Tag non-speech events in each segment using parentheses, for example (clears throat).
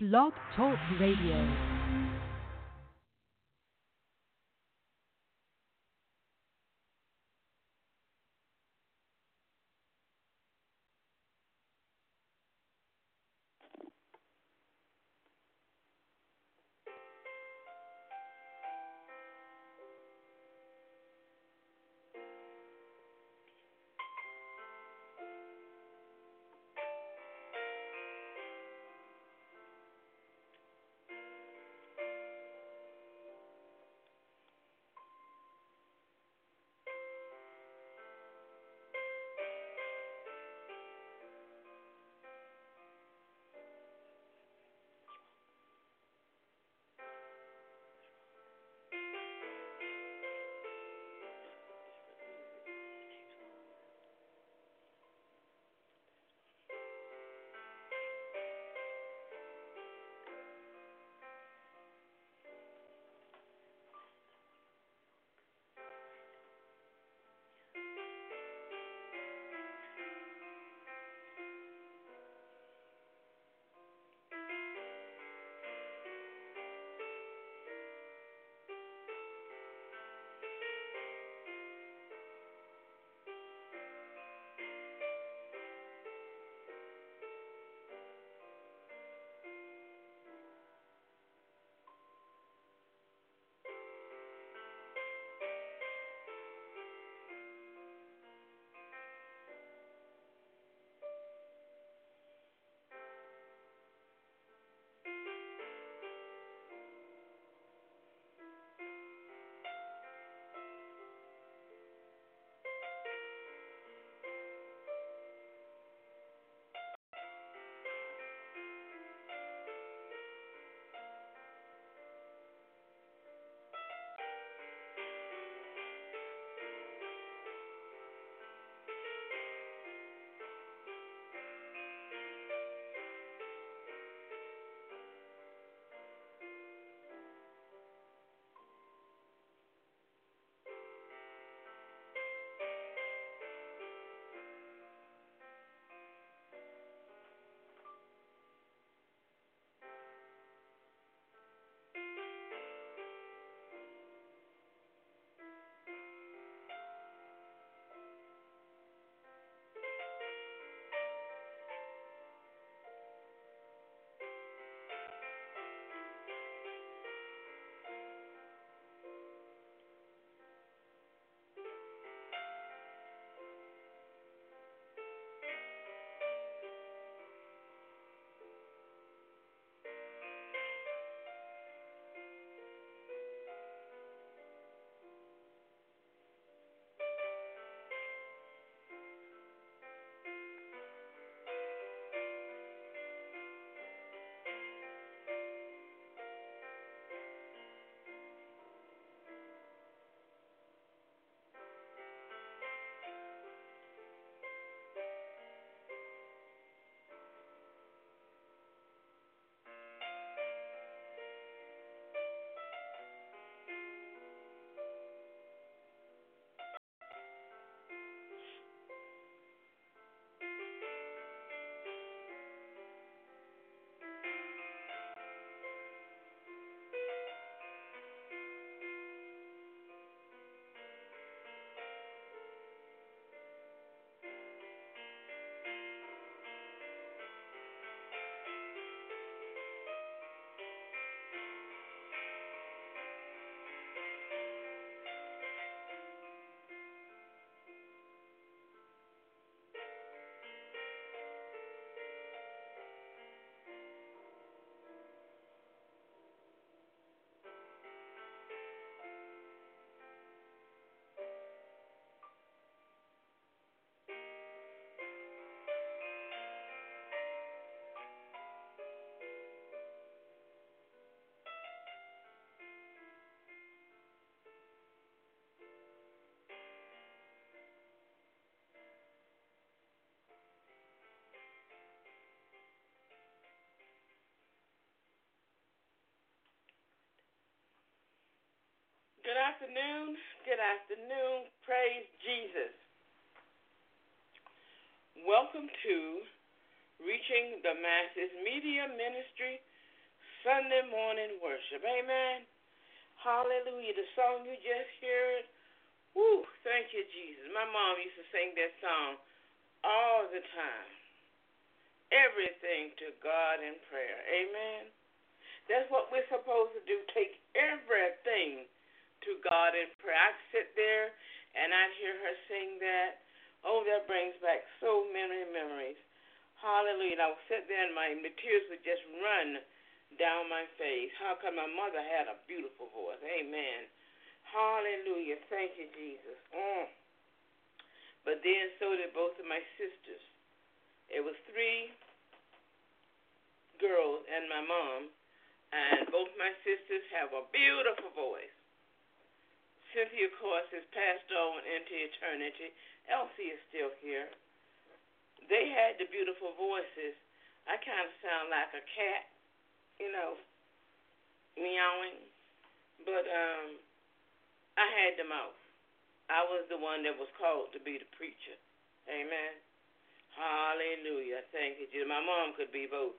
Blog Talk Radio. Good afternoon. Good afternoon. Praise Jesus. Welcome to Reaching the Masses Media Ministry Sunday morning worship. Amen. Hallelujah. The song you just heard. Woo, thank you, Jesus. My mom used to sing that song all the time. Everything to God in prayer. Amen. That's what we're supposed to do. Take everything to God prayer. I'd sit there and I'd hear her sing that. Oh, that brings back so many memories. Hallelujah. And I would sit there and my the tears would just run down my face. How come my mother had a beautiful voice? Amen. Hallelujah. Thank you, Jesus. Mm. But then so did both of my sisters. It was three girls and my mom, and both my sisters have a beautiful voice. Cynthia, of course, has passed on into eternity. Elsie is still here. They had the beautiful voices. I kind of sound like a cat, you know, meowing. But um, I had the mouth. I was the one that was called to be the preacher. Amen. Hallelujah. Thank you, Jesus. My mom could be both.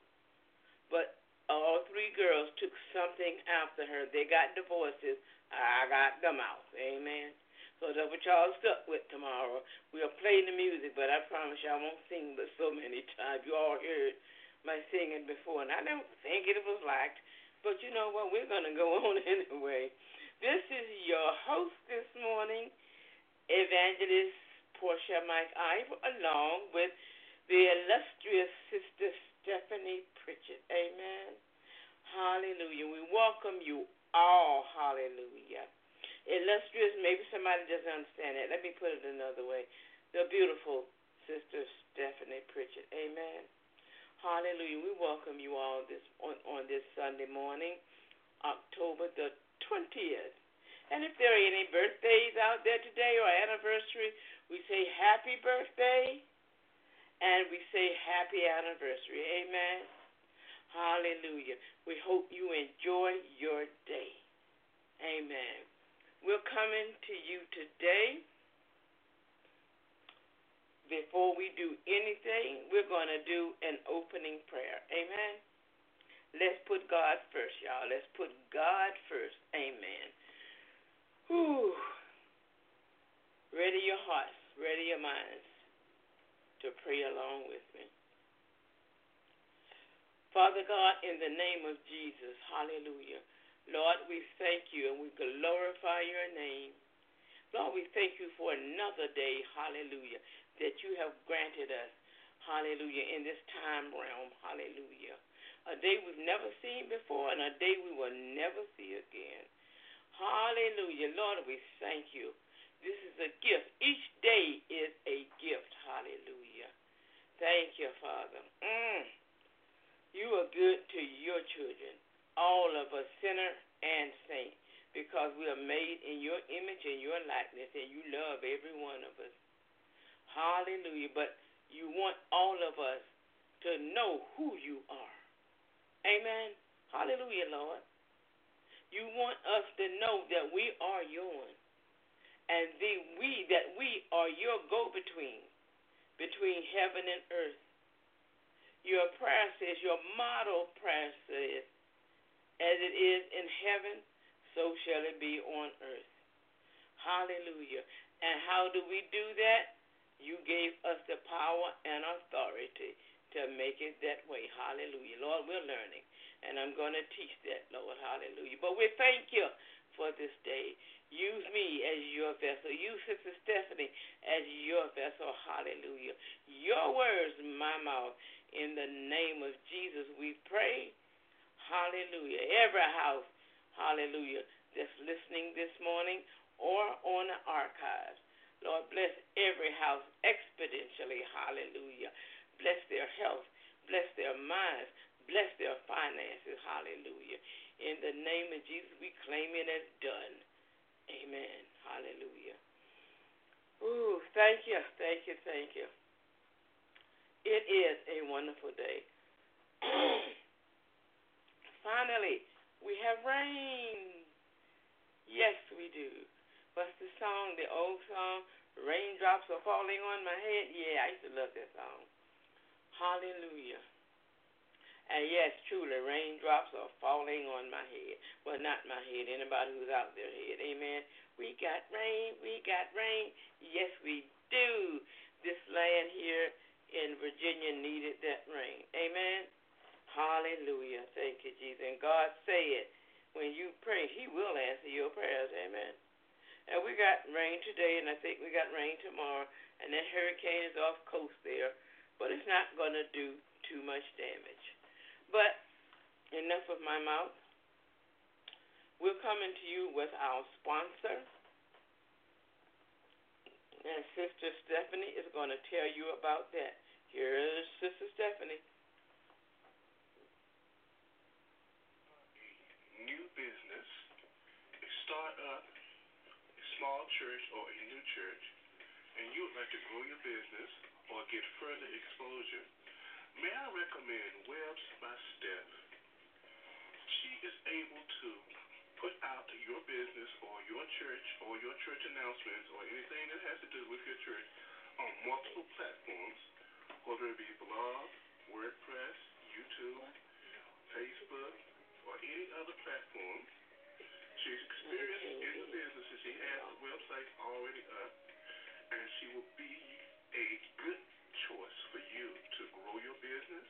But all three girls took something after her. They got divorces. I got the mouth. Amen. So that's what y'all stuck with tomorrow. We'll play the music, but I promise you I won't sing but so many times. You all heard my singing before, and I don't think it was liked. But you know what? We're going to go (laughs) on anyway. This is your host this morning, Evangelist Portia McIver, along with the illustrious Sister Stephanie Pritchett. Amen. Hallelujah. We welcome you all. Hallelujah. Illustrious, maybe somebody doesn't understand that. Let me put it another way. The beautiful Sister Stephanie Pritchett. Amen. Hallelujah. We welcome you all this on, on this Sunday morning, October the 20th. And if there are any birthdays out there today or anniversary, we say happy birthday and we say happy anniversary. Amen. Hallelujah. We hope you enjoy your day. Amen. We're coming to you today. Before we do anything, we're going to do an opening prayer. Amen. Let's put God first, y'all. Let's put God first. Amen. Whew. Ready your hearts, ready your minds to pray along with me. Father God, in the name of Jesus, hallelujah. Lord, we thank you and we glorify your name. Lord, we thank you for another day, hallelujah, that you have granted us, hallelujah, in this time realm, hallelujah a day we've never seen before, and a day we will never see again. Hallelujah. Lord, we thank you. This is a gift. Each day is a gift. Hallelujah. Thank you, Father. Mm. You are good to your children, all of us, sinner and saint, because we are made in your image and your likeness, and you love every one of us. Hallelujah. But you want all of us to know who you are. Amen. Hallelujah, Lord. You want us to know that we are yours. And the we that we are your go between between heaven and earth. Your prayer says, your model prayer says, as it is in heaven, so shall it be on earth. Hallelujah. And how do we do that? You gave us the power and authority to make it that way. Hallelujah. Lord, we're learning. And I'm going to teach that, Lord. Hallelujah. But we thank you for this day. Use me as your vessel. Use Sister Stephanie as your vessel. Hallelujah. Your words, my mouth. In the name of Jesus, we pray. Hallelujah. Every house, hallelujah, that's listening this morning or on the archives. Lord, bless every house exponentially. Hallelujah. Bless their health. Bless their minds. Bless their finances. Hallelujah. In the name of Jesus, we claim it as done. Amen. Hallelujah. Ooh, thank you, thank you, thank you. It is a wonderful day. (clears throat) Finally, we have rain. Yes, we do. What's the song? The old song? Raindrops are falling on my head. Yeah, I used to love that song. Hallelujah. And yes, truly, raindrops are falling on my head. Well, not my head, anybody who's out there head. Amen. We got rain, we got rain. Yes, we do. This land here in Virginia needed that rain. Amen. Hallelujah. Thank you, Jesus. And God said, when you pray, He will answer your prayers. Amen. And we got rain today, and I think we got rain tomorrow. And that hurricane is off coast there, but it's not going to do too much damage. But enough of my mouth. We're coming to you with our sponsor. And Sister Stephanie is going to tell you about that. Here's Sister Stephanie. New business, a startup, a small church, or a new church, and you would like to grow your business or get further exposure, may I recommend Webs by Steph? She is able to put out your business or your church or your church announcements or anything that has to do with your church on multiple platforms, whether it be blog, WordPress, YouTube, Facebook, or any other platform. She's experienced in the business and she has the website already up, and she will be a good choice for you to grow your business,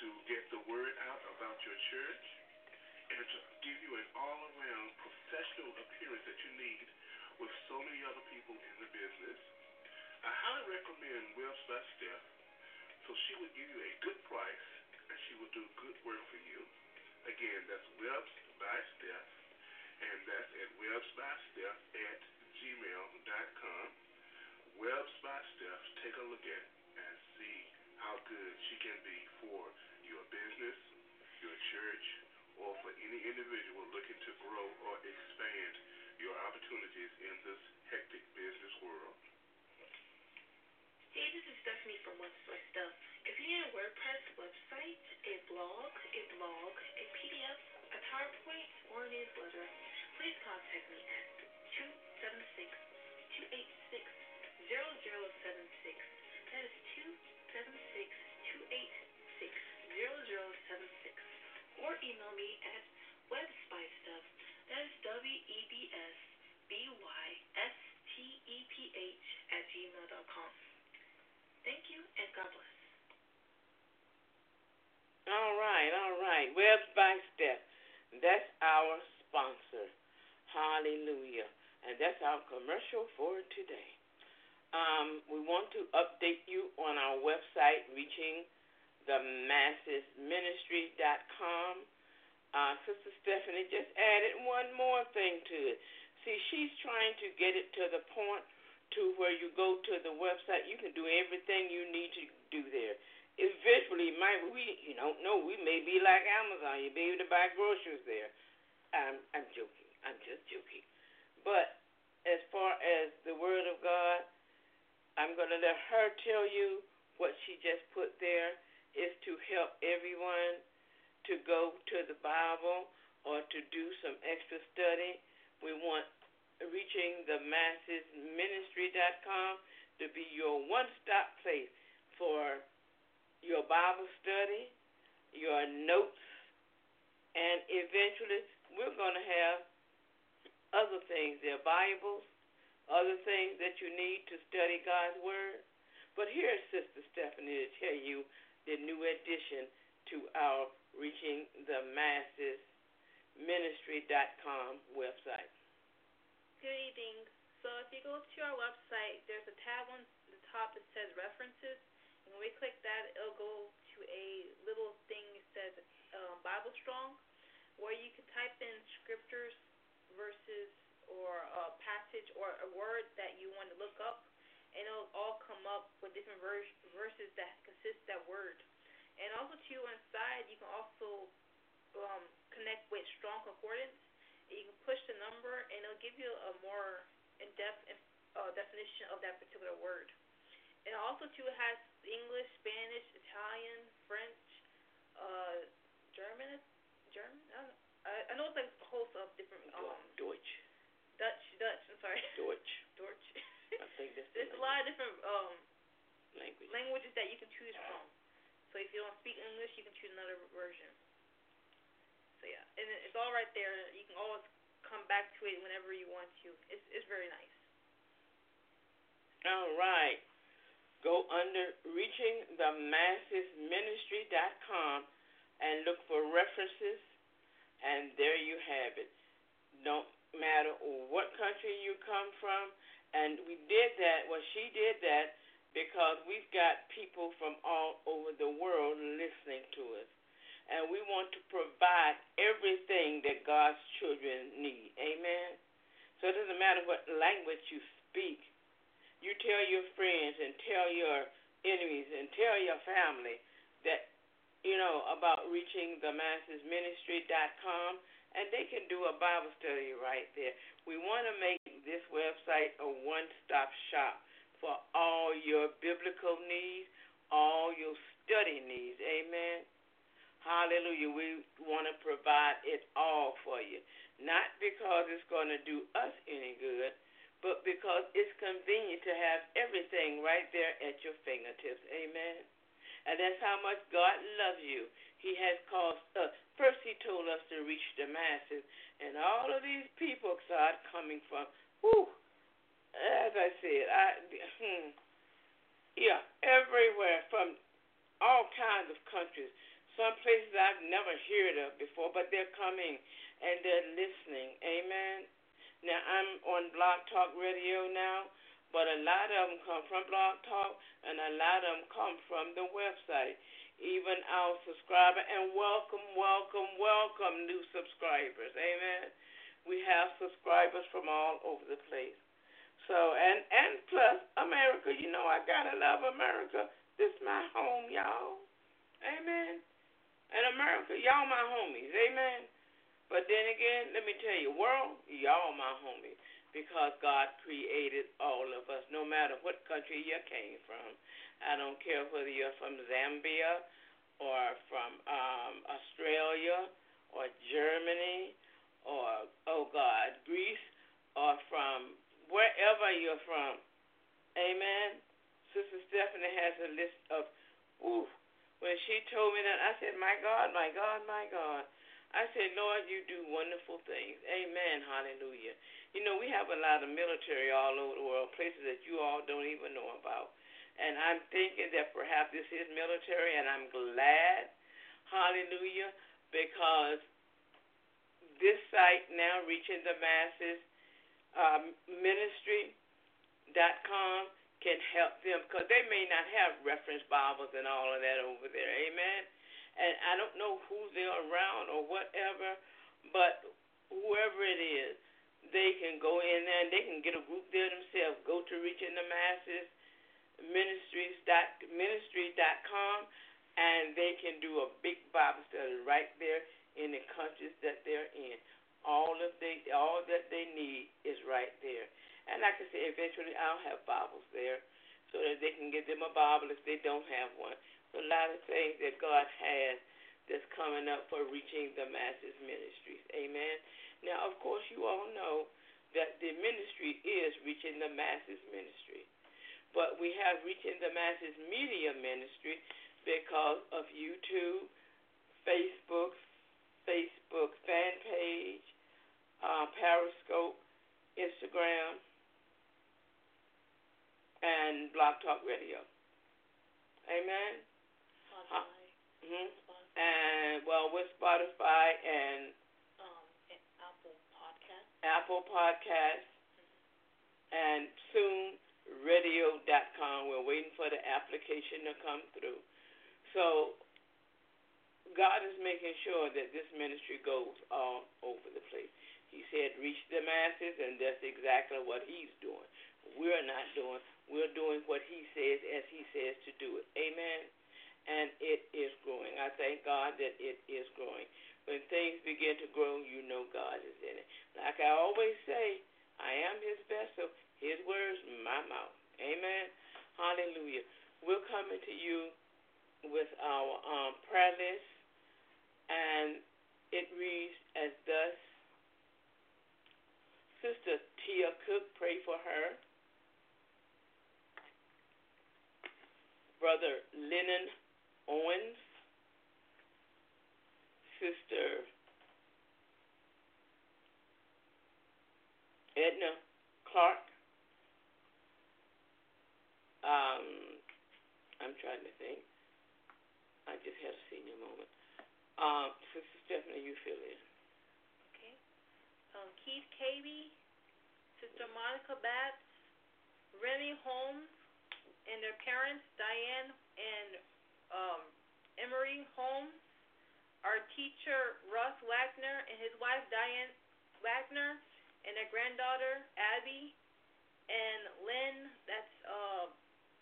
to get the word out about your church, and to give you an all-around professional appearance that you need with so many other people in the business. I highly recommend Webs by Steph, so she will give you a good price and she will do good work for you. Again, that's Webs by Steph, and that's at websbysteph at gmail.com. Webs by Steph, take a look at and see how good she can be for your business, your church, or for any individual looking to grow or expand your opportunities in this hectic business world. Hey, this is Stephanie from Webs by Steph. If you need a WordPress website, a blog, a blog, a PDF, a PowerPoint, or a newsletter, please contact me at 276 286 0076. That is 276 286 0076. Or email me at websbysteph. That is W E B S B Y S T E P H at gmail.com. Thank you and God bless. All right, all right. Webs by Steph. That's our sponsor. Hallelujah. And that's our commercial for today. Um, we want to update you on our website, reaching. Uh, Sister Stephanie just added one more thing to it. See, she's trying to get it to the point to where you go to the website, you can do everything you need to do there. Eventually, might we you don't know we may be like Amazon. You be able to buy groceries there. I'm I'm joking. I'm just joking. But as far as the Word of God, I'm going to let her tell you what she just put there is to help everyone to go to the Bible or to do some extra study. We want reaching the masses ministry.com to be your one stop place for your Bible study, your notes, and eventually we're going to have other things. There Bibles, other things that you need to study God's Word. But here's Sister Stephanie to tell you the new addition to our Reaching the Masses Ministry.com website. Good evening. So if you go to our website, there's a tab on the top that says references. And when we click that, it'll go to a little thing that says um, Bible Strong, where you can type in scriptures, verses, or a passage, or a word that you want to look up, and it'll all come up with different vers- verses that consist that word. And also, too, inside, you can also um, connect with Strong Concordance. You can push the number, and it'll give you a more in-depth uh, definition of that particular word. And also, too, it has English, Spanish, Italian, French, uh, German. German. I, don't know. I, I know it's like a host of different. Um, Deutsch. English, you can choose another version. So yeah, and it's all right there. You can always come back to it whenever you want to. It's it's very nice. All right. Go under reachingthemassesministry.com and look for references, and there you have it. Don't matter what country you come from, and we did that. Well, she did that because we've got people from all over the world listening to us. And we want to provide everything that God's children need. Amen. So it doesn't matter what language you speak. You tell your friends and tell your enemies and tell your family that, you know, about reaching the masses ministry.com and they can do a Bible study right there. We want to make this website a one stop shop for all your biblical needs, all your study needs. Amen. Hallelujah. We want to provide it all for you. Not because it's going to do us any good, but because it's convenient to have everything right there at your fingertips. Amen. And that's how much God loves you. He has caused us. First, He told us to reach the masses. And all of these people start coming from, as I said, I hmm, yeah, everywhere from all kinds of countries. Some places I've never heard of before, but they're coming and they're listening. Amen. Now I'm on Blog Talk Radio now, but a lot of them come from Block Talk, and a lot of them come from the website. Even our subscriber, and welcome, welcome, welcome, new subscribers. Amen. We have subscribers from all over the place. So and and plus America, you know I gotta love America. This my home, y'all. Amen. And America, y'all my homies. Amen. But then again, let me tell you, world, y'all my homies. Because God created all of us, no matter what country you came from. I don't care whether you're from Zambia or from um, Australia or Germany or, oh God, Greece or from wherever you're from. Amen. Sister Stephanie has a list of, ooh, when she told me that, I said, my God, my God, my God. I said, Lord, you do wonderful things. Amen. Hallelujah. You know, we have a lot of military all over the world, places that you all don't even know about. And I'm thinking that perhaps this is military, and I'm glad. Hallelujah. Because this site now reaching the masses um, ministry.com can help them because they may not have reference Bibles and all of that over there. Amen. And I don't know who they're around or whatever, but whoever it is, they can go in there and they can get a group there themselves. Go to Reaching the Masses Ministries dot ministry.com and they can do a big Bible study right there in the countries that they're in. All of they all that they need is right there. And like I said, eventually I'll have Bibles there so that they can get them a Bible if they don't have one. So a lot of things that God has that's coming up for reaching the masses ministries. Amen. Now of course you all know that the ministry is reaching the masses ministry. But we have reaching the masses media ministry because of YouTube, Facebook, Facebook fan page, uh, Periscope, Instagram, and Blog Talk Radio. Amen. Spotify. Uh, mm-hmm. And well, with Spotify and um, Apple Podcast. Apple Podcast, mm-hmm. and soon radio.com. We're waiting for the application to come through. So God is making sure that this ministry goes all over the place. He said, reach the masses, and that's exactly what he's doing. We're not doing. We're doing what he says as he says to do it. Amen. And it is growing. I thank God that it is growing. When things begin to grow, you know God is in it. Like I always say, I am his vessel, his words, my mouth. Amen. Hallelujah. We're coming to you with our um, prayer list, and it reads as thus Sister Tia Cook, pray for her. Brother Lennon Owens, Sister Edna Clark. Um, I'm trying to think. I just had a senior moment. Um, Sister Stephanie, you fill in. Keith Cavey, Sister Monica Batts, Remy Holmes, and their parents, Diane and um, Emery Holmes, our teacher, Russ Wagner, and his wife, Diane Wagner, and their granddaughter, Abby, and Lynn, that's uh,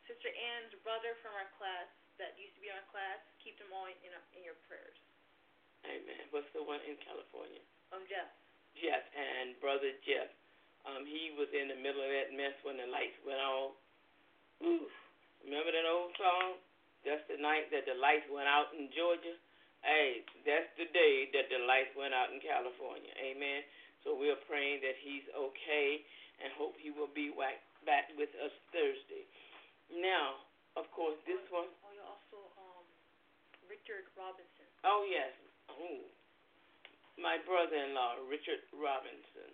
Sister Ann's brother from our class that used to be in our class. Keep them all in, in your prayers. Amen. What's the one in California? Um, Jeff. Jeff and brother Jeff. Um, he was in the middle of that mess when the lights went off. Ooh, remember that old song? That's the night that the lights went out in Georgia. Hey, that's the day that the lights went out in California. Amen. So we're praying that he's okay and hope he will be back with us Thursday. Now, of course, this one. Oh, you also um, Richard Robinson. Oh yes. Oh, my brother-in-law, Richard Robinson.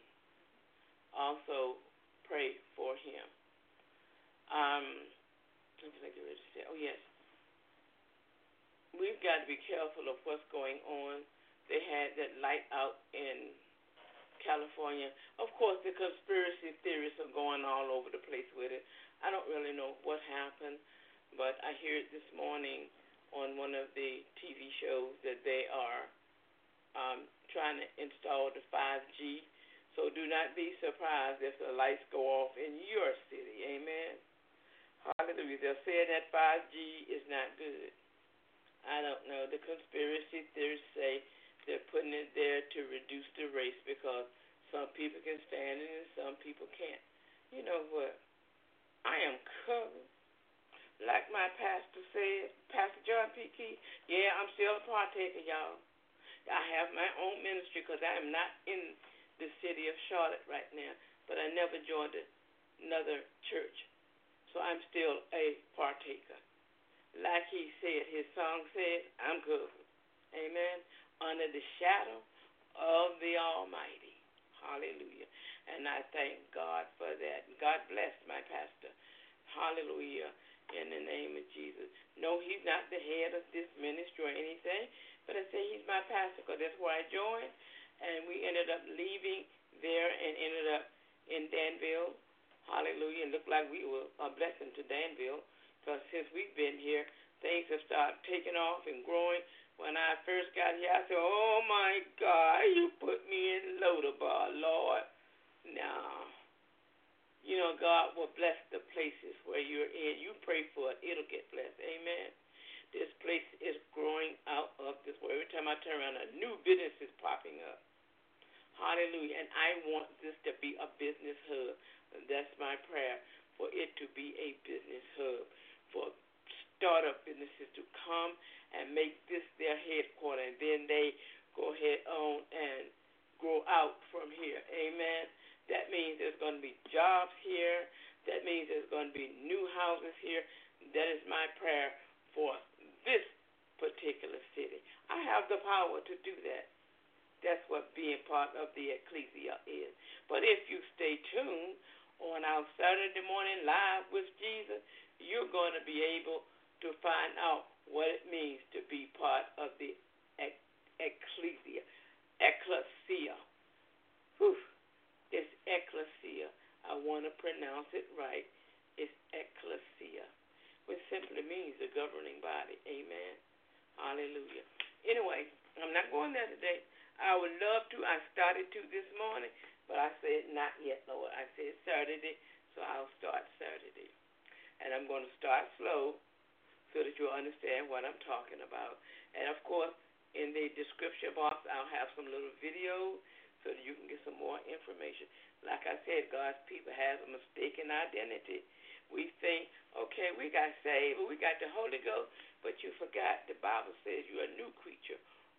Also pray for him. Um, I get ready to say? Oh yes we've got to be careful of what's going on. They had that light out in California. Of course, the conspiracy theories are going all over the place with it. I don't really know what happened, but I hear it this morning on one of the TV shows that they are um, trying to install the 5G. So do not be surprised if the lights go off in your city. Amen. Hallelujah. They're saying that 5G is not good. I don't know. The conspiracy theorists say they're putting it there to reduce the race because some people can stand it and some people can't. You know what? I am covered. Like my pastor said, Pastor John P. Kee, yeah, I'm still a partaker, y'all. I have my own ministry because I am not in the city of Charlotte right now, but I never joined another church. So I'm still a partaker like he said, his song says, I'm good. Amen. Under the shadow of the Almighty. Hallelujah. And I thank God for that. God bless my pastor. Hallelujah. In the name of Jesus. No, he's not the head of this ministry or anything, but I say he's my pastor because that's where I joined. And we ended up leaving there and ended up in Danville. Hallelujah. And looked like we were a blessing to Danville because since we've been here, things have started taking off and growing. When I first got here, I said, Oh my God, you put me in Lodabar, Lord. Now, you know, God will bless the places where you're in. You pray for it, it'll get blessed. Amen. This place is growing out of this world. Every time I turn around, a new business is popping up. Hallelujah. And I want this to be a business hub. That's my prayer for it to be a business hub for startup businesses to come and make this their headquarters, and then they go ahead on and grow out from here. Amen. That means there's going to be jobs here. That means there's going to be new houses here. That is my prayer for this particular city. I have the power to do that. That's what being part of the ecclesia is. But if you stay tuned on our Saturday morning live with Jesus, you're going to be able to find out what it means to be part of the ecclesia. Ecclesia. Whew. It's ecclesia. I want to pronounce it right. It's ecclesia, which simply means the governing body. Amen. Hallelujah. Anyway, I'm not going there today. I would love to. I started to this morning, but I said not yet, Lord. I said Saturday, so I'll start Saturday and I'm going to start slow so that you'll understand what I'm talking about. And of course, in the description box, I'll have some little videos so that you can get some more information. Like I said, God's people have a mistaken identity. We think, okay, we got saved, we got the Holy Ghost, but you forgot the Bible says you're a new creature.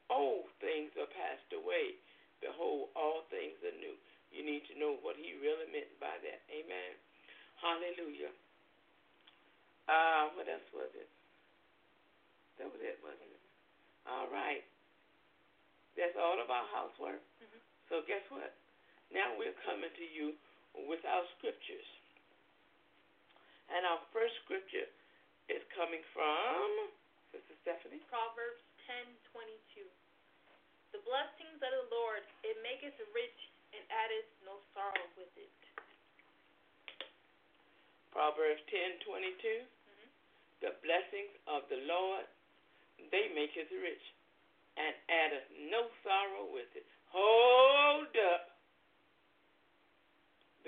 Old things are passed away. Behold, all things are new. You need to know what he really meant by that. Amen. Hallelujah. Uh, what else was it? That was it, wasn't it? All right. That's all of our housework. Mhm. So guess what? Now we're coming to you with our scriptures. And our first scripture is coming from Sister Stephanie. Proverbs 10:22. The blessings of the Lord it maketh rich and addeth no sorrow with it. Proverbs ten twenty two. Mhm. The blessings of the Lord they maketh rich and addeth no sorrow with it. Hold up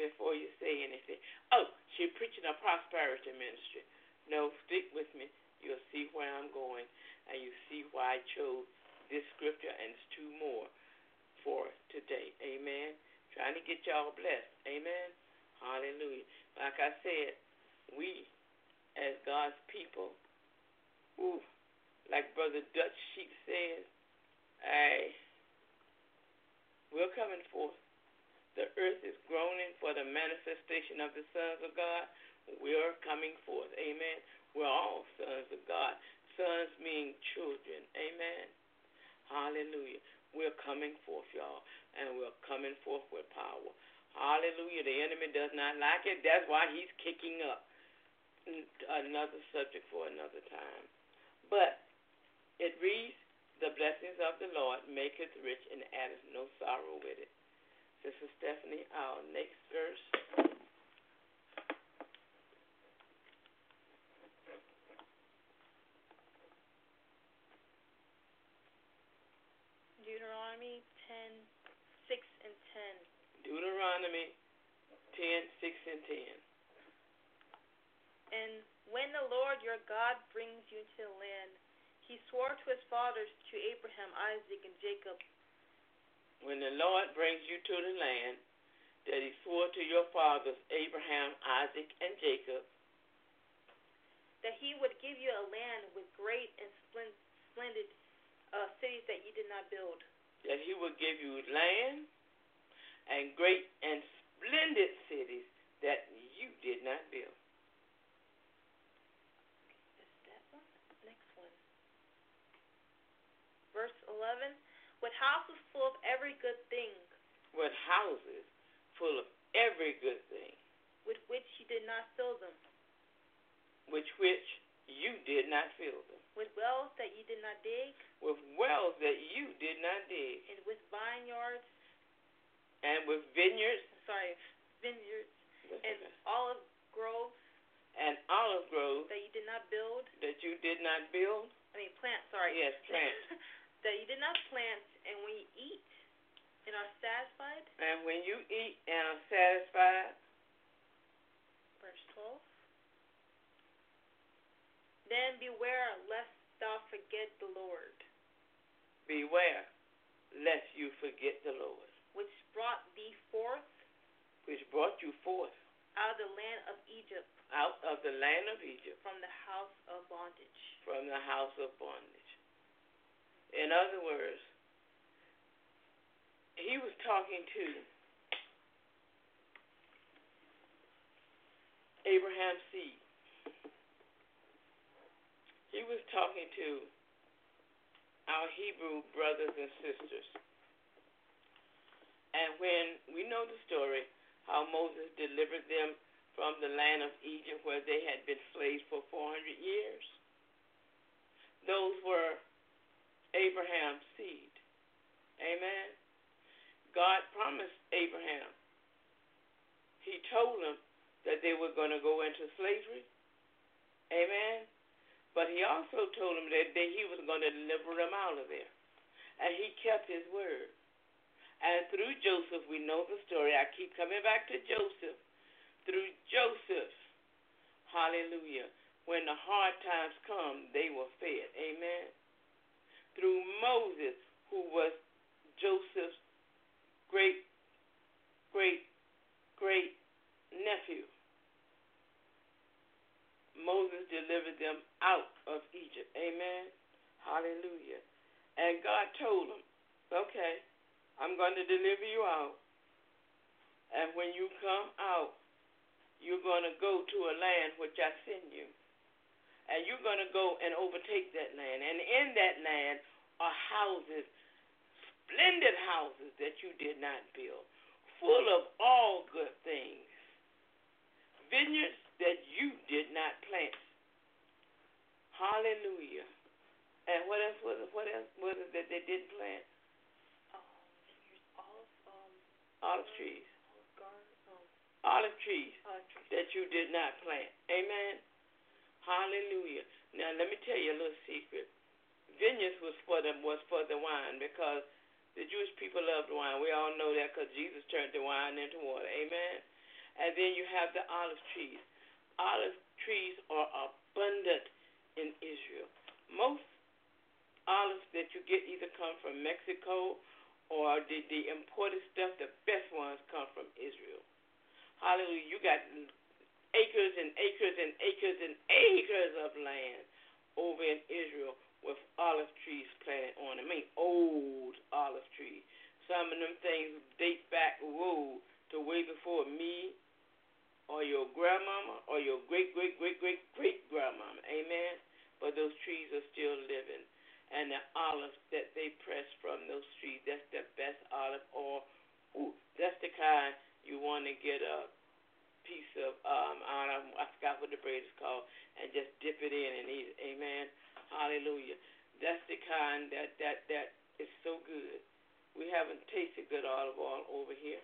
before you say anything. Oh, she's preaching a prosperity ministry. No, stick with me. You'll see where I'm going, and you see why I chose this scripture and two more for today. Amen. Trying to get y'all blessed. Amen. Hallelujah. Like I said, we as God's people, whew, like Brother Dutch Sheets says, I we're coming forth. The earth is groaning for the manifestation of the sons of God. We're coming forth. Amen. We're all sons of God. Sons mean children. Amen. Hallelujah. We're coming forth, y'all, and we're coming forth with power. Hallelujah. The enemy does not like it. That's why he's kicking up. Another subject for another time. But it reads, The blessings of the Lord maketh rich and addeth no sorrow with it. Sister Stephanie, our next verse. Deuteronomy 10:6 and 10. Deuteronomy 10, 6 and 10. And when the Lord your God brings you into the land, he swore to his fathers, to Abraham, Isaac, and Jacob, When the Lord brings you to the land that he swore to your fathers, Abraham, Isaac, and Jacob, that he would give you a land with great and splendid uh, cities that you did not build. that he will give you land and great and splendid cities that you did not build. Is that one? Next one. Verse 11. With houses full of every good thing, With houses full of every good thing, with which you did not fill them, with which you did not fill them, with wells that you did not dig, with wells that you did not dig, and with vineyards, and with vineyards. Sorry, vineyards, That's and okay. olive groves. And olive groves. That you did not build. that you did not build. I mean, plants, Sorry. Yes, plant. (laughs) that you did not plant, and when you eat and are satisfied. And when you eat and are satisfied, Verse 12. Then beware lest thou forget the Lord, beware lest you forget the Lord, which brought thee forth which brought you forth out of the land of Egypt out of the land of Egypt from the house of bondage. from the house of bondage. In other words, he was talking to Abraham's seed. He was talking to our Hebrew brothers and sisters. And when we know the story, how Moses delivered them from the land of Egypt where they had been slaves for 400 years. Those were Abraham's seed. Amen. God promised Abraham. He told him that they were going to go into slavery. Amen. But he also told them that, that he was going to deliver them out of there. And he kept his word. And through Joseph, we know the story. I keep coming back to Joseph. Through Joseph, hallelujah, when the hard times come, they were fed. Amen. Through Moses, who was Joseph's great, great, great nephew, Moses delivered them out of Egypt. Amen. Hallelujah. And God told him, okay, I'm going to deliver you out. And when you come out, you're going to go to a land which I send you. And you're going to go and overtake that land. And in that land are houses splendid houses that you did not build, full of all good things, vineyards that you did not plant. Hallelujah. And what else was it? What else was it that they didn't plant? Um, olive, trees. olive garden, Olive trees olive trees. that you did not plant. Amen. Hallelujah. Now let me tell you a little secret. Vineyards was for the was for the wine because the Jewish people loved wine. We all know that because Jesus turned the wine into water. Amen. And then you have the olive trees. Olive trees are abundant in Israel. Most olives that you get either come from Mexico or the, the imported stuff, the best ones come from Israel. Hallelujah. You got acres and acres and acres and acres of land over in Israel with olive trees planted on. them. I mean, old olive trees. Some of them things date back, whoa, to way before me or your grandmama or your great, great, great, great, great grandmama. Amen. But those trees are still living. And the olives that they press from those trees, that's the best olive oil. Ooh, that's the kind you want to get a piece of um know, I forgot what the bread is called and just dip it in and eat it. Amen. Hallelujah. That's the kind that that that is so good. We haven't tasted good olive oil over here.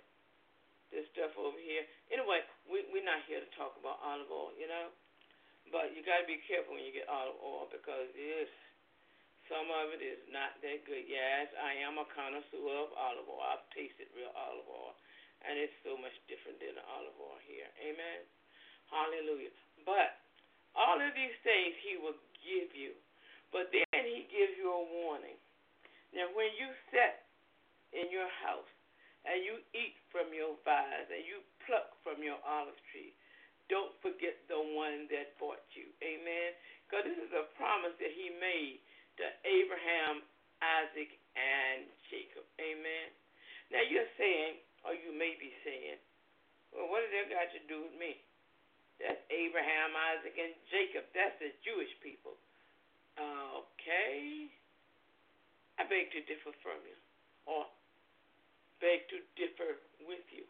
This stuff over here. Anyway, we we're not here to talk about olive oil, you know. But you gotta be careful when you get olive oil because it's some of it is not that good. Yes, I am a connoisseur of olive oil. I've tasted real olive oil and it's so much different than the olive oil here. Amen. Hallelujah. But all of these things he will give you. But then he gives you a warning. Now, when you sit in your house and you eat from your vines and you pluck from your olive tree, don't forget the one that bought you. Amen. Because this is a promise that he made to Abraham, Isaac, and Jacob. Amen. Now, you're saying, or you may be saying, well, what does that got to do with me? That's Abraham, Isaac, and Jacob. That's the Jewish people. Okay. I beg to differ from you, or beg to differ with you.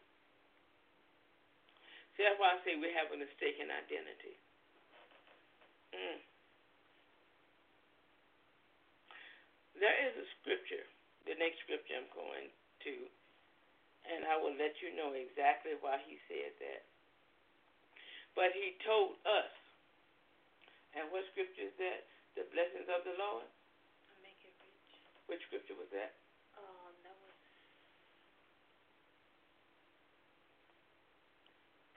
See, that's why I say we have a mistaken identity. Mm. There is a scripture, the next scripture I'm going to, and I will let you know exactly why he said that. But he told us, and what scripture is that? The blessings of the Lord? Make it rich. Which scripture was that? Um, that was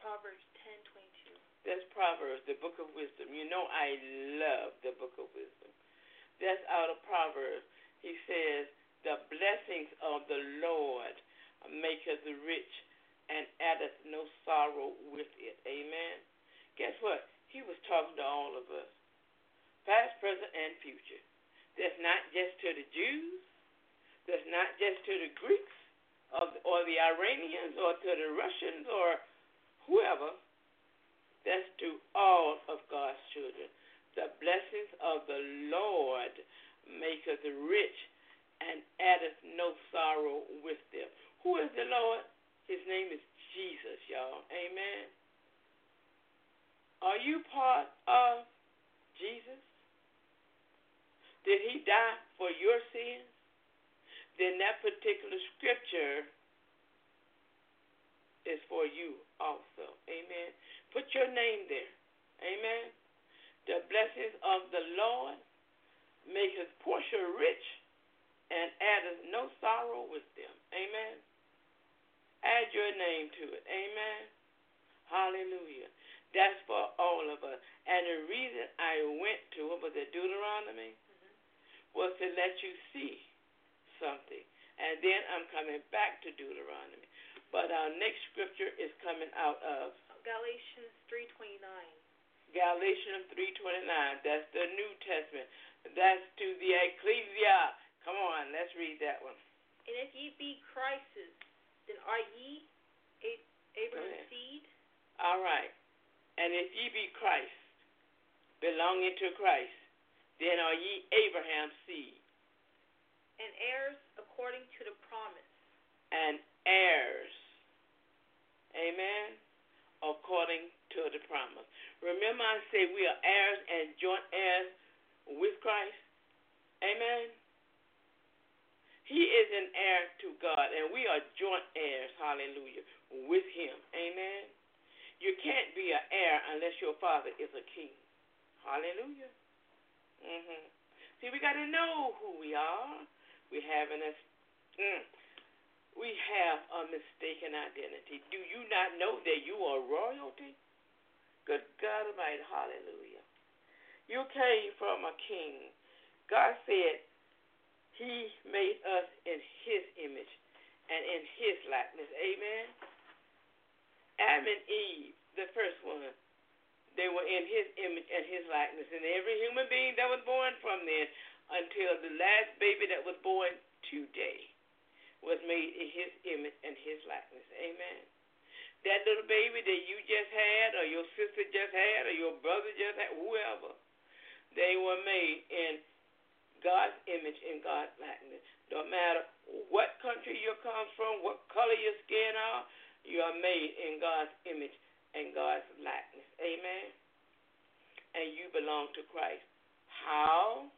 Proverbs ten twenty two. That's Proverbs, the book of wisdom. You know I love the book of wisdom. That's out of Proverbs. He says, The blessings of the Lord maketh rich and addeth no sorrow with it. Amen. Guess what? He was talking to all of us, past, present, and future. That's not just to the Jews. That's not just to the Greeks or, the Iranians or to the Russians or whoever. That's to all of God's children. The blessings of the Lord maketh rich and addeth no sorrow with them. Who is the Lord? His name is Jesus, y'all. Amen. Are you part of Jesus? Did he die for your sins? Then that particular scripture is for you also. Amen. Put your name there. Amen. The blessings of the Lord make his portion rich and addeth no sorrow with them. Amen. Add your name to it. Amen. Hallelujah. That's for all of us. And the reason I went to it was the Deuteronomy mm-hmm. was to let you see something. And then I'm coming back to Deuteronomy. But our next scripture is coming out of Galatians three twenty nine. Galatians 3:29. That's the New Testament. That's to the ecclesia. Come on, let's read that one. And if ye be Christ's, then are ye Abraham's seed? All right. And if ye be Christ, belonging to Christ, then are ye Abraham's seed. And and heirs according to the promise. And heirs. Amen. According to the promise. Remember, I said we are heirs and joint heirs with Christ. Amen. He is an heir to God, and we are joint heirs, hallelujah, with Him. Amen. You can't be an heir unless your father is a king. Hallelujah. Mm-hmm. See, we got to know who we are. We have an, mm, we have a mistaken identity. Do you not know that you are royalty? Good God Almighty, hallelujah. You came from a king. God said He made us in His image and in His likeness. Amen. Adam and Eve, the first one, they were in his image and his likeness. And every human being that was born from then until the last baby that was born today was made in his image and his likeness. Amen. That little baby that you just had, or your sister just had, or your brother just had, whoever, they were made in God's image and God's likeness. No matter what country you come from, what color your skin are, you are made in God's image and God's likeness. Amen. And you belong to Christ. How?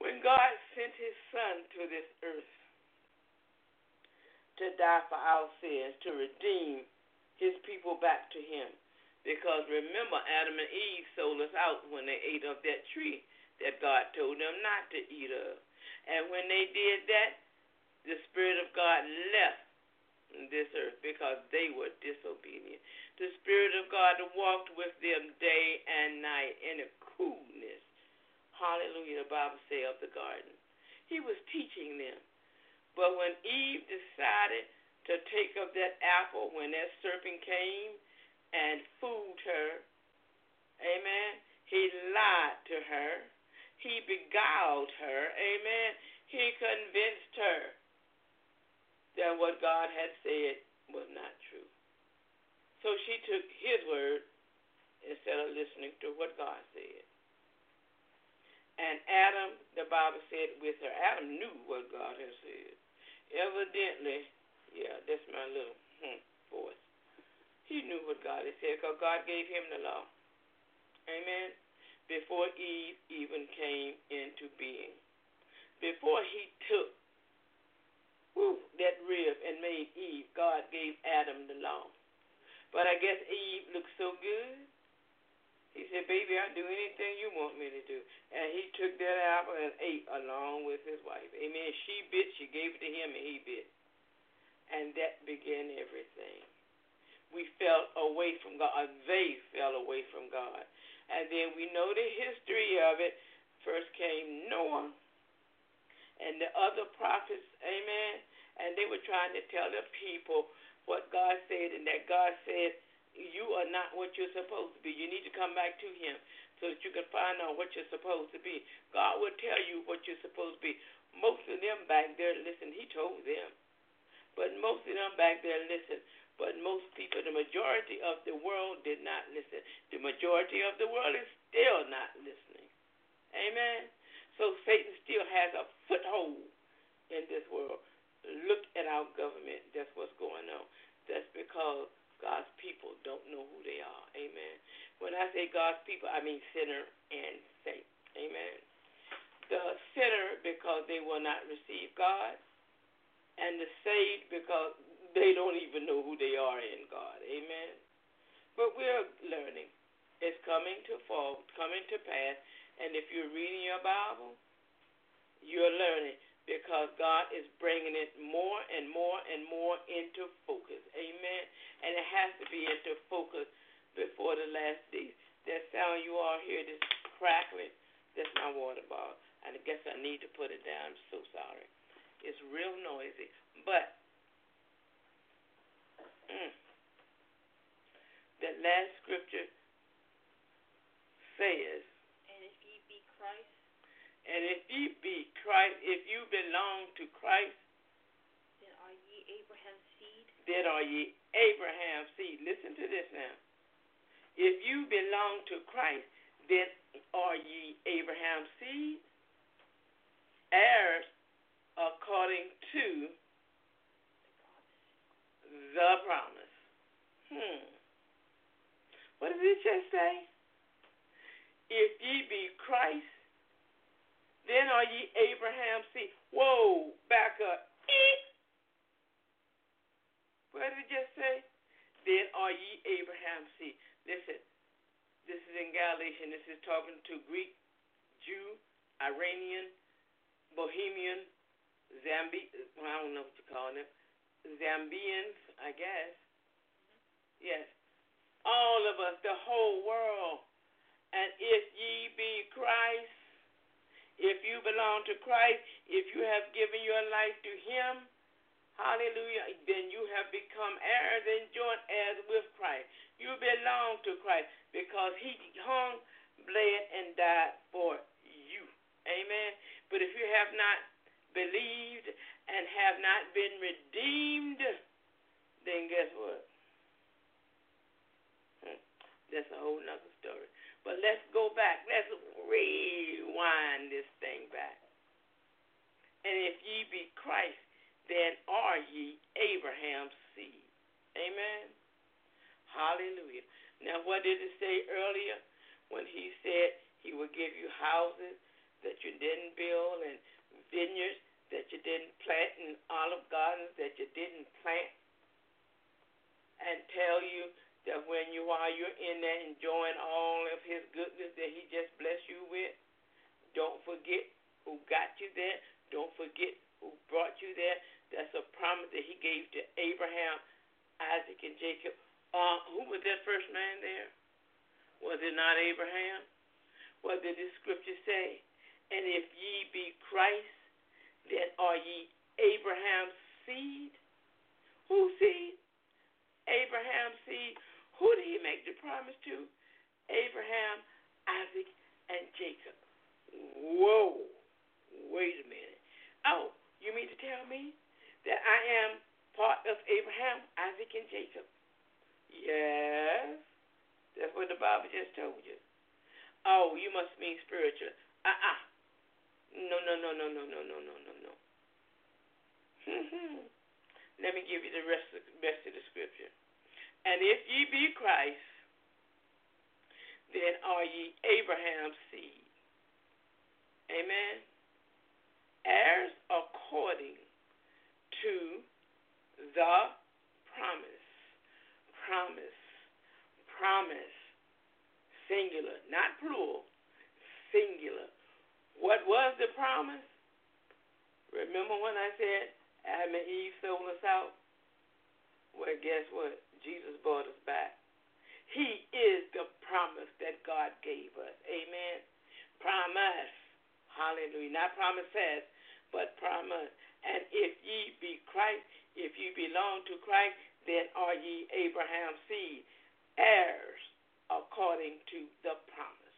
When God sent his son to this earth to die for our sins, to redeem his people back to him. Because remember, Adam and Eve sold us out when they ate of that tree that God told them not to eat of. And when they did that, the Spirit of God left this earth because they were disobedient. The Spirit of God walked with them day and night in the coolness. Hallelujah, the Bible says of the garden. He was teaching them. But when Eve decided to take of that apple, when that serpent came and fooled her, amen, he lied to her. He beguiled her, amen. He convinced her that what God had said was not true. So she took his word instead of listening to what God said. And Adam, the Bible said with her, Adam knew what God had said. Evidently, yeah, that's my little hmm, voice. He knew what God had said because God gave him the law. Amen. Before Eve even came into being. Before he took whew, that rib and made Eve, God gave Adam the law. But I guess Eve looked so good. He said, Baby, I'll do anything you want me to do. And he took that apple and ate along with his wife. Amen. She bit, she gave it to him, and he bit. And that began everything. We fell away from God. They fell away from God. And then we know the history of it. First came Noah and the other prophets, amen. And they were trying to tell the people what God said, and that God said, You are not what you're supposed to be. You need to come back to Him so that you can find out what you're supposed to be. God will tell you what you're supposed to be. Most of them back there, listen, He told them. But most of them back there, listen. But most people, the majority of the world did not listen. The majority of the world is still not listening. Amen. So Satan still has a foothold in this world. Look at our government. That's what's going on. That's because God's people don't know who they are. Amen. When I say God's people, I mean sinner and saint. Amen. The sinner because they will not receive God, and the saved because they don't even know who they are in God. Amen. But we're learning. It's coming to fall, coming to pass and if you're reading your Bible, you're learning because God is bringing it more and more and more into focus. Amen. And it has to be into focus before the last days. That sound you all hear, this crackling, that's my water bottle. I guess I need to put it down. I'm so sorry. It's real noisy. But mm, that last scripture says, and if ye be Christ, if you belong to Christ, then are ye Abraham's seed? Then are ye Abraham's seed. Listen to this now. If you belong to Christ, then are ye Abraham's seed? Heirs according to the promise. Hmm. What did it just say? If ye be Christ, then are ye Abraham's seed. Whoa, back up. What did it just say? Then are ye Abraham's seed. Listen, this is in Galatians. This is talking to Greek, Jew, Iranian, Bohemian, Zambi. Well, I don't know what you call them. Zambians, I guess. Yes. All of us, the whole world. And if ye be Christ, if you belong to Christ, if you have given your life to Him, hallelujah, then you have become heirs and joint heirs with Christ. You belong to Christ because He hung, bled, and died for you. Amen. But if you have not believed and have not been redeemed, then guess what? Hmm. That's a whole nother story. But let's go back. Let's rewind this thing back. And if ye be Christ, then are ye Abraham's seed. Amen. Hallelujah. Now, what did it say earlier when he said he would give you houses that you didn't build and vineyards that you didn't plant and olive gardens that you didn't plant? And tell you that when you are you're in there enjoying all of his goodness that he just blessed you with, don't forget who got you there. Don't forget who brought you there. That's a promise that he gave to Abraham, Isaac, and Jacob. Uh, who was that first man there? Was it not Abraham? According to the promise.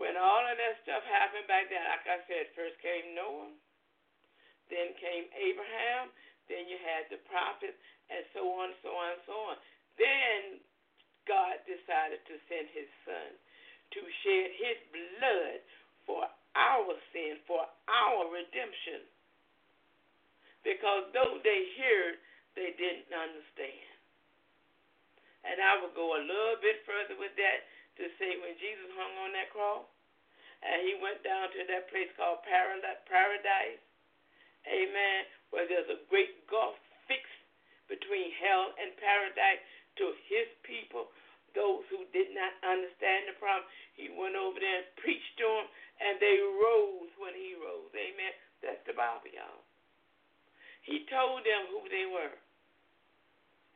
When all of that stuff happened back then, like I said, first came Noah, then came Abraham, then you had the prophets, and so on, so on, so on. Then God decided to send his son to shed his blood for our sin, for our redemption. Because though they heard, they didn't understand. And I will go a little bit further with that to say when Jesus hung on that cross and he went down to that place called paradise, amen, where there's a great gulf fixed between hell and paradise to his people, those who did not understand the problem. He went over there and preached to them, and they rose when he rose. Amen. That's the Bible, y'all. He told them who they were.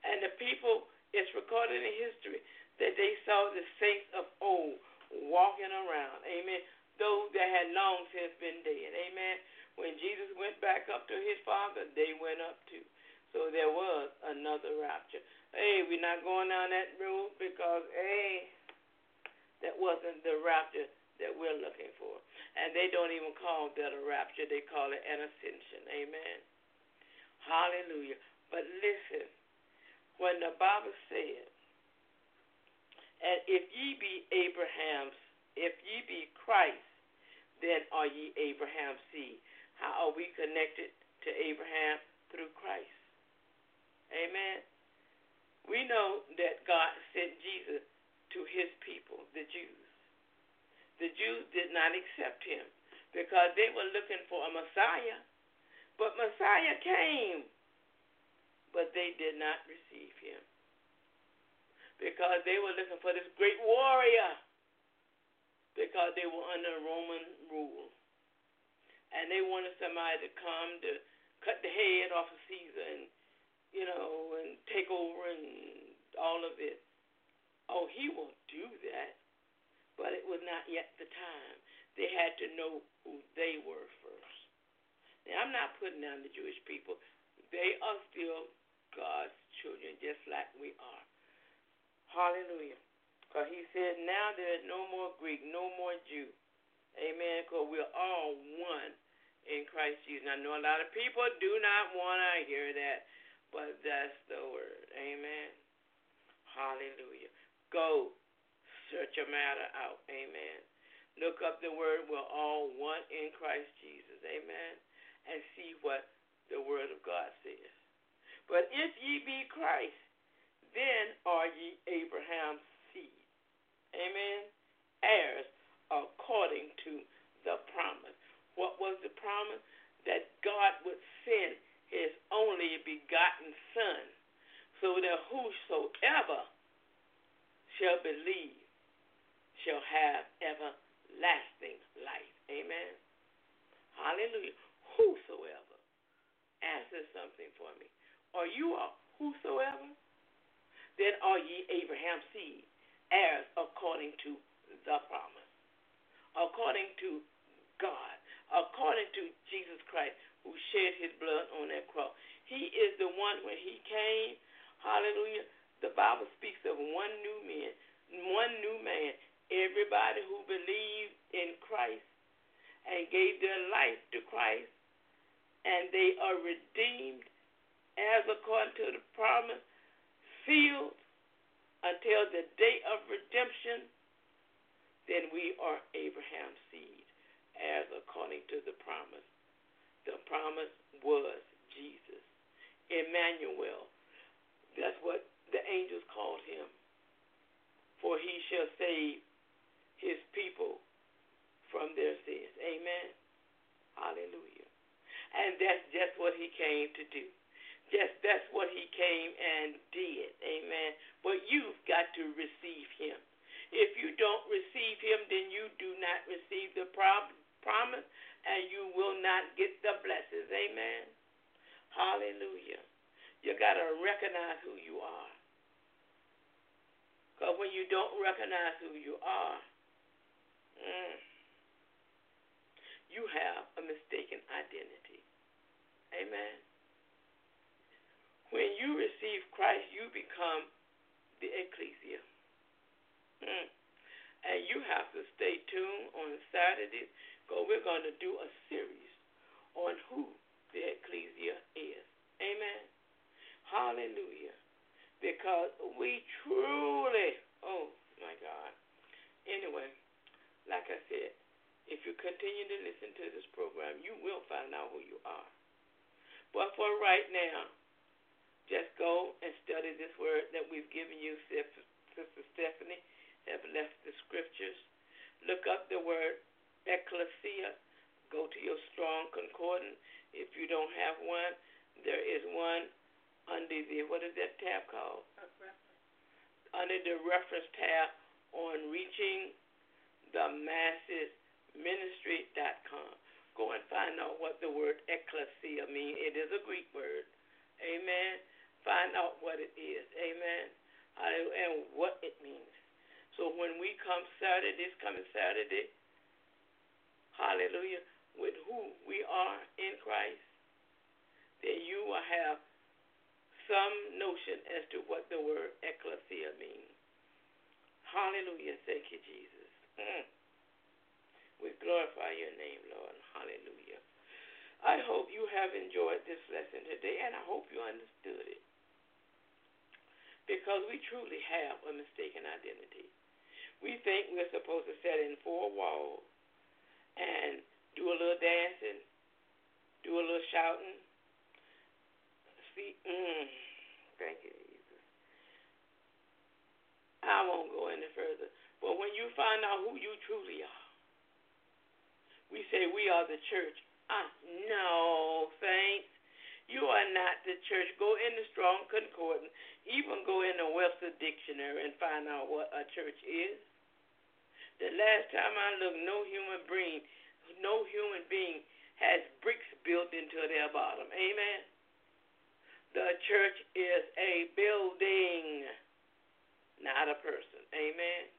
And the people, it's recorded in history that they saw the saints of old walking around. Amen. Those that had long since been dead. Amen. When Jesus went back up to his Father, they went up too. So there was another rapture. Hey, we're not going down that road because, hey, that wasn't the rapture that we're looking for. And they don't even call that a rapture, they call it an ascension. Amen. Hallelujah. But listen, when the Bible said, and if ye be Abraham's, if ye be Christ, then are ye Abraham's seed. How are we connected to Abraham through Christ. Amen. We know that God sent Jesus to his people, the Jews. The Jews did not accept him because they were looking for a Messiah. But Messiah came, but they did not receive him because they were looking for this great warrior because they were under Roman rule. And they wanted somebody to come to cut the head off of Caesar and, you know, and take over and all of it. Oh, he will do that. But it was not yet the time. They had to know who they were first. Now, I'm not putting down the Jewish people. They are still God's children, just like we are. Hallelujah. Because he said, now there is no more Greek, no more Jew. Amen. Because we're all one in Christ Jesus. I know a lot of people do not want to hear that, but that's the word. Amen. Hallelujah. Go search a matter out. Amen. Look up the word. We're all one in Christ Jesus. Amen. And see what the word of God says. But if ye be Christ, then are ye Abraham's seed. Amen. Heirs according to the promise. What was the promise? That God would send his only begotten Son, so that whosoever shall believe shall have everlasting life. Amen. Hallelujah. Whosoever. Answer something for me. Are you a whosoever? Then are ye Abraham's seed heirs according to the promise, according to God, according to Jesus Christ who shed his blood on that cross. He is the one when he came, hallelujah. The Bible speaks of one new man, one new man. Everybody who believed in Christ and gave their life to Christ, and they are redeemed as according to the promise, sealed until the day of redemption, then we are Abraham's seed, as according to the promise. The promise was Jesus. Emmanuel. That's what the angels called him. For he shall save his people from their sins. Amen. Hallelujah. And that's just what he came to do. Yes, that's what he came and did. Amen. But you've got to receive him. If you don't receive him, then you do not receive the promise and you will not get the blessings. Amen. Hallelujah. You got to recognize who you are. Because when you don't recognize who you are, mm, you have a mistaken identity. Amen. When you receive Christ, you become the ecclesia. Mm. And you have to stay tuned on Saturdays because we're going to do a series on who the ecclesia is. Amen. Hallelujah. Because we truly, oh my God. Anyway, like I said, if you continue to listen to this program, you will find out who you are. But for right now, just go and study this word that we've given you, Sister Stephanie have left the scriptures. Look up the word ecclesia. Go to your strong concordance. If you don't have one, there is one under the what is that tab called? Under the reference tab on reaching the masses ministry.com. Go and find out what the word ecclesia means. It is a Greek word. Amen find out what it is. Amen. And what it means. So when we come Saturday, this coming Saturday, hallelujah, with who we are in Christ, then you will have some notion as to what the word ecclesia means. Hallelujah. Thank you, Jesus. Mm. We glorify your name, Lord. Hallelujah. I hope you have enjoyed this lesson today, and I hope you understood it because we truly have a mistaken identity. We think we're supposed to sit in four walls and do a little dancing, do a little shouting, see, mm, thank you, Jesus. I won't go any further. But when you find out who you truly are, we say we are the church. Ah, no, saints. You are not the church. Go in the Strong Concordance. Even go in the Webster Dictionary and find out what a church is. The last time I looked, no human being, no human being has bricks built into their bottom. Amen. The church is a building, not a person. Amen.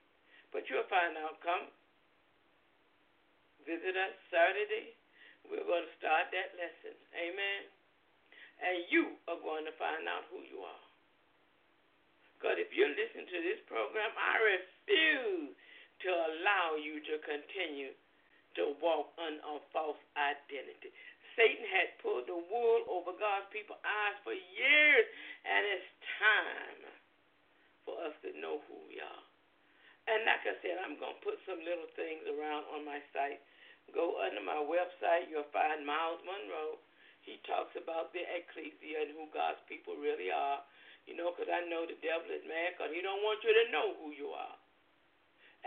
But you'll find out. Come visit us Saturday. We're going to start that lesson. Amen. And you are going to find out who you are. Because if you listen to this program, I refuse to allow you to continue to walk in a false identity. Satan had pulled the wool over God's people's eyes for years, and it's time for us to know who we are. And like I said, I'm going to put some little things around on my site. Go under my website, you'll find Myles Munroe. He talks about the ecclesia and who God's people really are. You know, because I know the devil is mad because he don't want you to know who you are.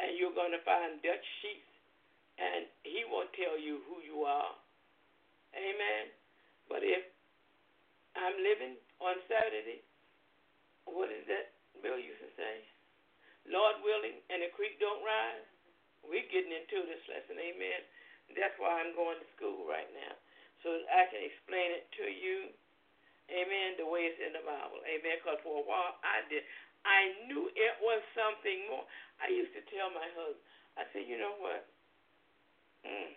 And you're going to find Dutch Sheets, and he will tell you who you are. Amen. But if I'm living on Saturday, what is that Bill used to say? Lord willing, and the creek don't rise, we're getting into this lesson. Amen. That's why I'm going to school right now, so I can explain it to you. Amen. The way it's in the Bible. Amen. Because for a while I did. I knew it was something more. I used to tell my husband, I said, you know what? Mm,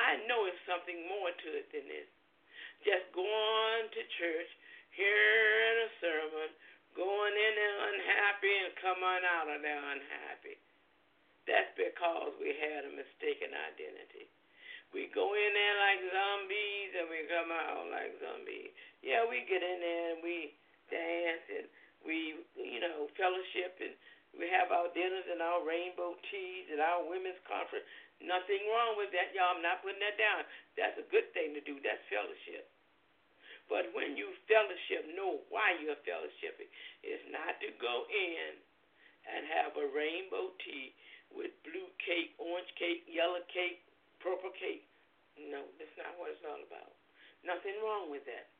I know it's something more to it than this. Just going to church, hearing a sermon, going in there unhappy and coming out of there unhappy. That's because we had a mistaken identity. We go in there like zombies and we come out like zombies. Yeah, we get in there and we dance and we, you know, fellowship and we have our dinners and our rainbow teas and our women's conference. Nothing wrong with that, y'all. I'm not putting that down. That's a good thing to do. That's fellowship. But when you fellowship, know why you're fellowshipping. It's not to go in and have a rainbow tea with blue cake, orange cake, yellow cake, purple cake. No, that's not what it's all about. Nothing wrong with that.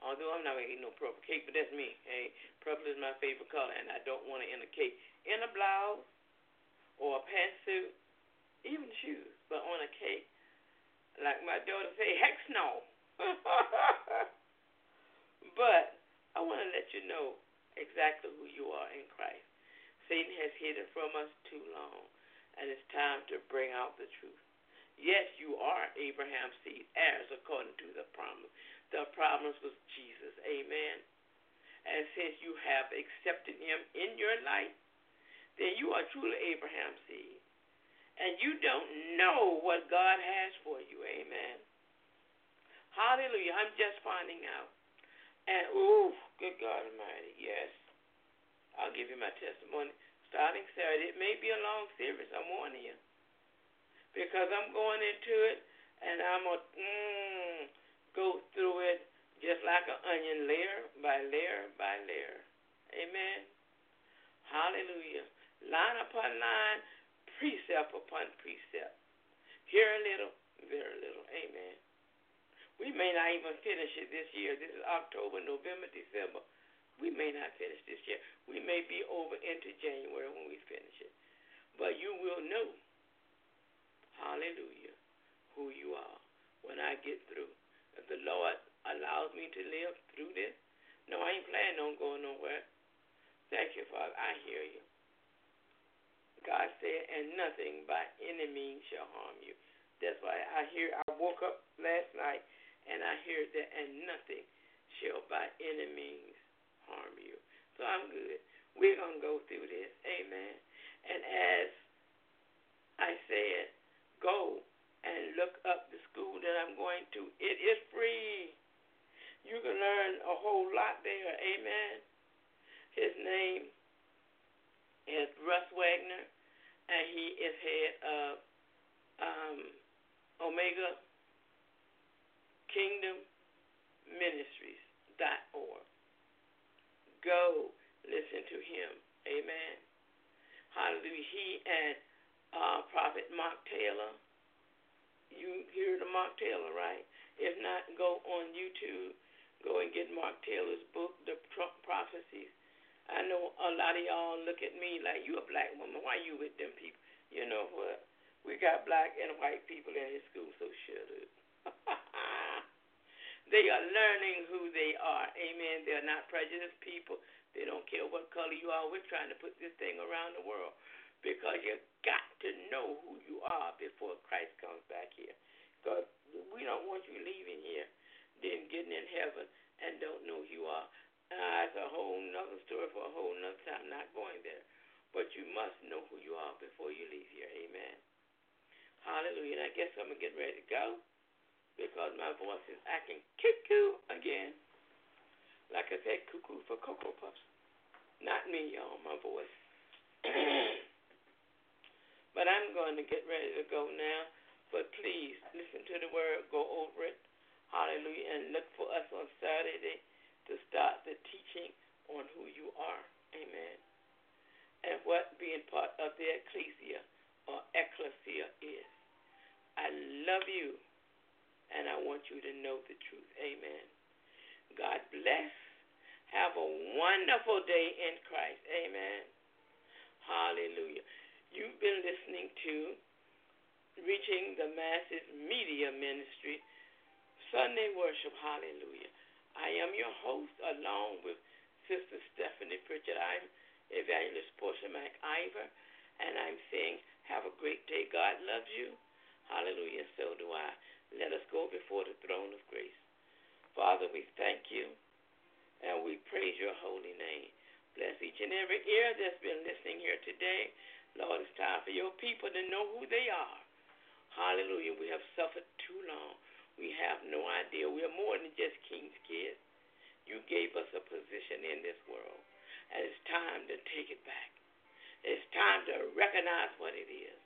Although I'm not gonna eat no purple cake, but that's me. Hey, purple is my favorite color, and I don't want it in a cake, in a blouse, or a pantsuit, even shoes. But on a cake, like my daughter say, heck no. (laughs) but I want to let you know exactly who you are in Christ. Satan has hid it from us too long, and it's time to bring out the truth. Yes, you are Abraham's seed, heirs according to the promise. The promise was Jesus. Amen. And since you have accepted him in your life, then you are truly Abraham's seed. And you don't know what God has for you. Amen. Hallelujah. I'm just finding out. And, ooh, good God Almighty, yes. I'll give you my testimony starting Saturday. It may be a long series, I'm warning you. Because I'm going into it and I'm going to mm, go through it just like an onion, layer by layer by layer. Amen. Hallelujah. Line upon line, precept upon precept. Here a little, there a little. Amen. We may not even finish it this year. This is October, November, December. We may not finish this year. We may be over into January when we finish it. But you will know, hallelujah, who you are when I get through. If the Lord allows me to live through this, no, I ain't planning on going nowhere. Thank you, Father. I hear you. God said, and nothing by any means shall harm you. That's why I hear, I woke up last night and I hear that, and nothing shall by any means harm you. So I'm good. We're going to go through this. Amen. And as I said, go and look up the school that I'm going to. It is free. You can learn a whole lot there. Amen. His name is Russ Wagner, and he is head of um, Omega Kingdom Ministries. Truth.org. Go listen to him. Amen. Hallelujah. He and uh, Prophet Mark Taylor. You hear the Mark Taylor, right? If not, go on YouTube. Go and get Mark Taylor's book, The Trump Prophecies. I know a lot of y'all look at me like you a black woman. Why you with them people? You know what? We got black and white people in his school, so shut up. (laughs) they are learning who they are. Amen. They're not prejudiced people. They don't care what color you are. We're trying to put this thing around the world because you got to know who you are before Christ comes back here. Because we don't want you leaving here, then getting in heaven and don't know who you are. Uh, a whole nother story for a whole nother time. Not going there. But you must know who you are before you leave here. Amen. Hallelujah. And I guess I'm going to get ready to go because my voice is acting cuckoo again. Like I said, cuckoo for Cocoa Puffs. Not me, y'all, my voice. (clears throat) but I'm going to get ready to go now. But please listen to the word, go over it. Hallelujah. And look for us on Saturday to start the teaching on who you are. Amen. And what being part of the ecclesia or ecclesia is. I love you and I want you to know the truth. Amen. God bless. Have a wonderful day in Christ. Amen. Hallelujah. You've been listening to Reaching the Masses Media Ministry Sunday Worship. Hallelujah. I am your host along with Sister Stephanie Pritchett. I'm Evangelist Portia McIver, and I'm saying, have a great day. God loves you. Hallelujah. So do I. Let us go before the throne of grace. Father, we thank you and we praise your holy name. Bless each and every ear that's been listening here today. Lord, it's time for your people to know who they are. Hallelujah. We have suffered too long. We have no idea. We are more than just king's kids. You gave us a position in this world, and it's time to take it back. It's time to recognize what it is.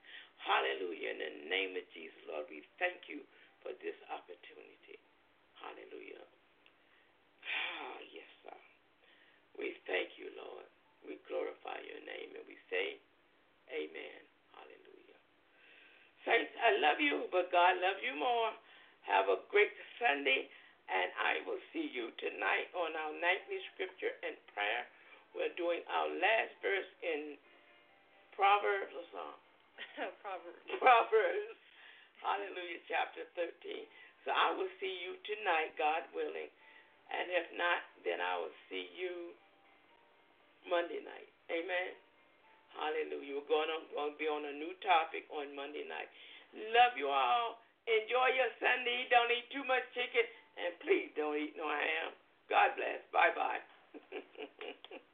Hallelujah. In the name of Jesus, Lord, we thank you for this opportunity. Hallelujah. Ah, yes, sir. We thank you, Lord. We glorify your name and we say, Amen. Hallelujah. Saints, I love you, but God loves you more. Have a great Sunday, and I will see you tonight on our nightly scripture and prayer. We're doing our last verse in Proverbs or something. (laughs) Proverbs. Proverbs. Hallelujah, chapter 13. So I will see you tonight, God willing. And if not, then I will see you Monday night. Amen. Hallelujah. We're going, on, going to be on a new topic on Monday night. Love you all. Enjoy your Sunday. Don't eat too much chicken. And please don't eat no ham. God bless. Bye bye. (laughs)